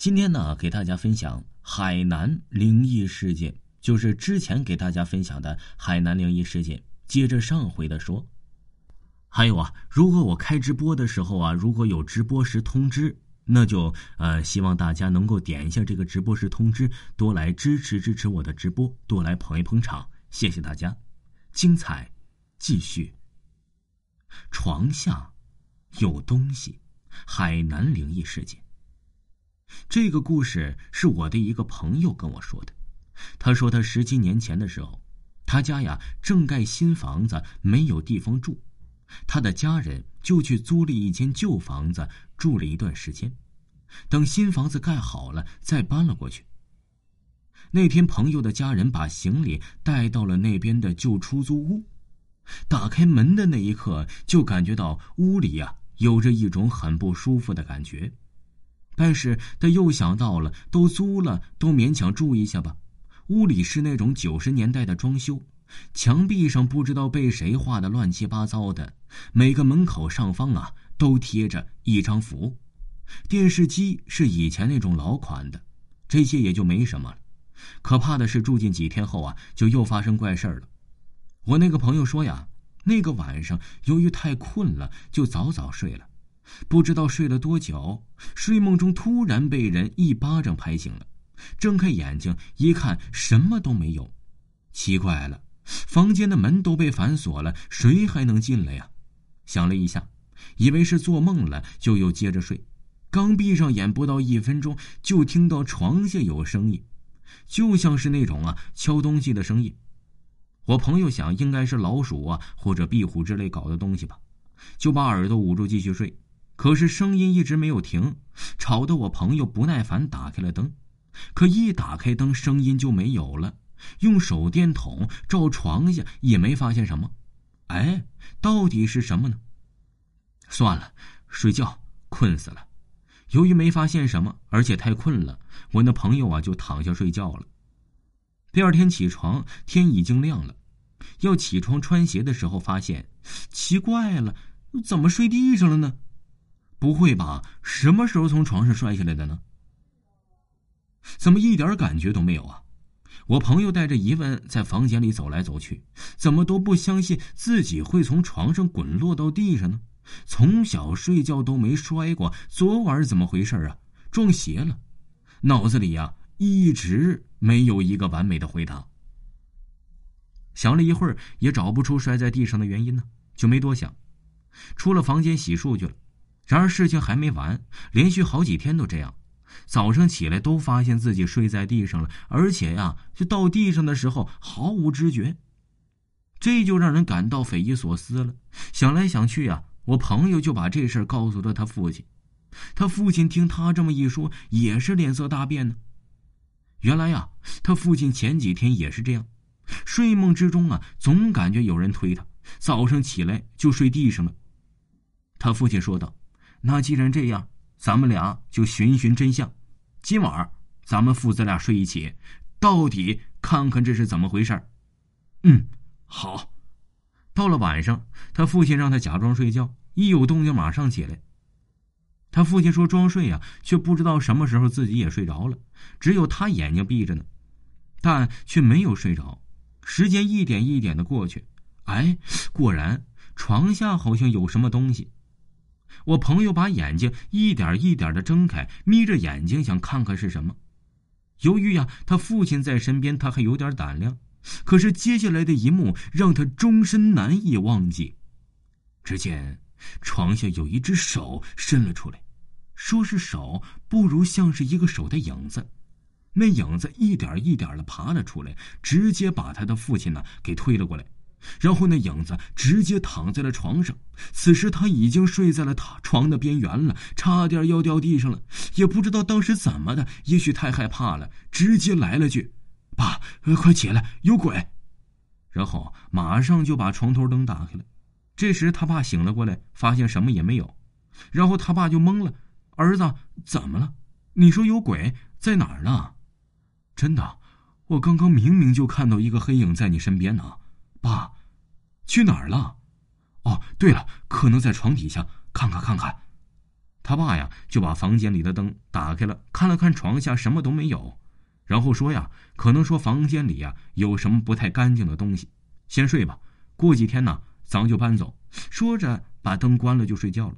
今天呢，给大家分享海南灵异事件，就是之前给大家分享的海南灵异事件。接着上回的说，还有啊，如果我开直播的时候啊，如果有直播时通知，那就呃，希望大家能够点一下这个直播时通知，多来支持支持我的直播，多来捧一捧场，谢谢大家。精彩继续。床下有东西，海南灵异事件。这个故事是我的一个朋友跟我说的。他说他十几年前的时候，他家呀正盖新房子，没有地方住，他的家人就去租了一间旧房子住了一段时间，等新房子盖好了再搬了过去。那天朋友的家人把行李带到了那边的旧出租屋，打开门的那一刻就感觉到屋里呀有着一种很不舒服的感觉。但是他又想到了，都租了，都勉强住一下吧。屋里是那种九十年代的装修，墙壁上不知道被谁画的乱七八糟的，每个门口上方啊都贴着一张符。电视机是以前那种老款的，这些也就没什么了。可怕的是住进几天后啊，就又发生怪事了。我那个朋友说呀，那个晚上由于太困了，就早早睡了。不知道睡了多久，睡梦中突然被人一巴掌拍醒了，睁开眼睛一看，什么都没有。奇怪了，房间的门都被反锁了，谁还能进来呀？想了一下，以为是做梦了，就又接着睡。刚闭上眼，不到一分钟，就听到床下有声音，就像是那种啊敲东西的声音。我朋友想，应该是老鼠啊或者壁虎之类搞的东西吧，就把耳朵捂住继续睡。可是声音一直没有停，吵得我朋友不耐烦，打开了灯。可一打开灯，声音就没有了。用手电筒照床下，也没发现什么。哎，到底是什么呢？算了，睡觉，困死了。由于没发现什么，而且太困了，我那朋友啊就躺下睡觉了。第二天起床，天已经亮了。要起床穿鞋的时候，发现奇怪了，怎么睡地上了呢？不会吧？什么时候从床上摔下来的呢？怎么一点感觉都没有啊？我朋友带着疑问在房间里走来走去，怎么都不相信自己会从床上滚落到地上呢？从小睡觉都没摔过，昨晚怎么回事啊？撞邪了？脑子里呀一直没有一个完美的回答。想了一会儿也找不出摔在地上的原因呢，就没多想，出了房间洗漱去了。然而事情还没完，连续好几天都这样，早上起来都发现自己睡在地上了，而且呀，就到地上的时候毫无知觉，这就让人感到匪夷所思了。想来想去呀，我朋友就把这事告诉了他父亲，他父亲听他这么一说，也是脸色大变呢。原来呀，他父亲前几天也是这样，睡梦之中啊，总感觉有人推他，早上起来就睡地上了。他父亲说道。那既然这样，咱们俩就寻寻真相。今晚咱们父子俩睡一起，到底看看这是怎么回事嗯，好。到了晚上，他父亲让他假装睡觉，一有动静马上起来。他父亲说装睡呀，却不知道什么时候自己也睡着了，只有他眼睛闭着呢，但却没有睡着。时间一点一点的过去，哎，果然床下好像有什么东西。我朋友把眼睛一点一点的睁开，眯着眼睛想看看是什么。由于呀，他父亲在身边，他还有点胆量。可是接下来的一幕让他终身难以忘记。只见床下有一只手伸了出来，说是手，不如像是一个手的影子。那影子一点一点的爬了出来，直接把他的父亲呢给推了过来。然后那影子直接躺在了床上，此时他已经睡在了他床的边缘了，差点要掉地上了。也不知道当时怎么的，也许太害怕了，直接来了句：“爸，快起来，有鬼！”然后马上就把床头灯打开了。这时他爸醒了过来，发现什么也没有，然后他爸就懵了：“儿子，怎么了？你说有鬼在哪儿呢？”“真的，我刚刚明明就看到一个黑影在你身边呢。”爸，去哪儿了？哦，对了，可能在床底下，看看看看。他爸呀就把房间里的灯打开了，看了看床下什么都没有，然后说呀，可能说房间里呀有什么不太干净的东西，先睡吧，过几天呢咱就搬走。说着把灯关了就睡觉了。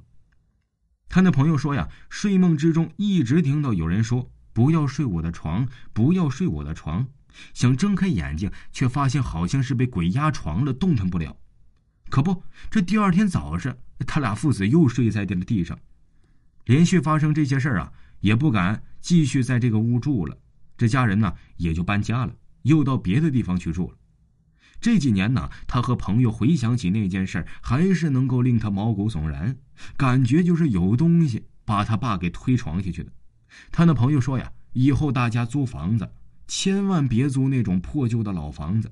他那朋友说呀，睡梦之中一直听到有人说不要睡我的床，不要睡我的床，想睁开眼睛却发现好像是被鬼压床了，动弹不了。可不，这第二天早上，他俩父子又睡在了地上。连续发生这些事儿啊，也不敢继续在这个屋住了。这家人呢，也就搬家了，又到别的地方去住了。这几年呢，他和朋友回想起那件事还是能够令他毛骨悚然，感觉就是有东西把他爸给推床下去的。他那朋友说呀，以后大家租房子，千万别租那种破旧的老房子，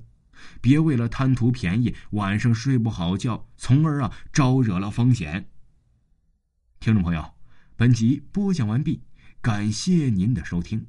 别为了贪图便宜，晚上睡不好觉，从而啊招惹了风险。听众朋友。本集播讲完毕，感谢您的收听。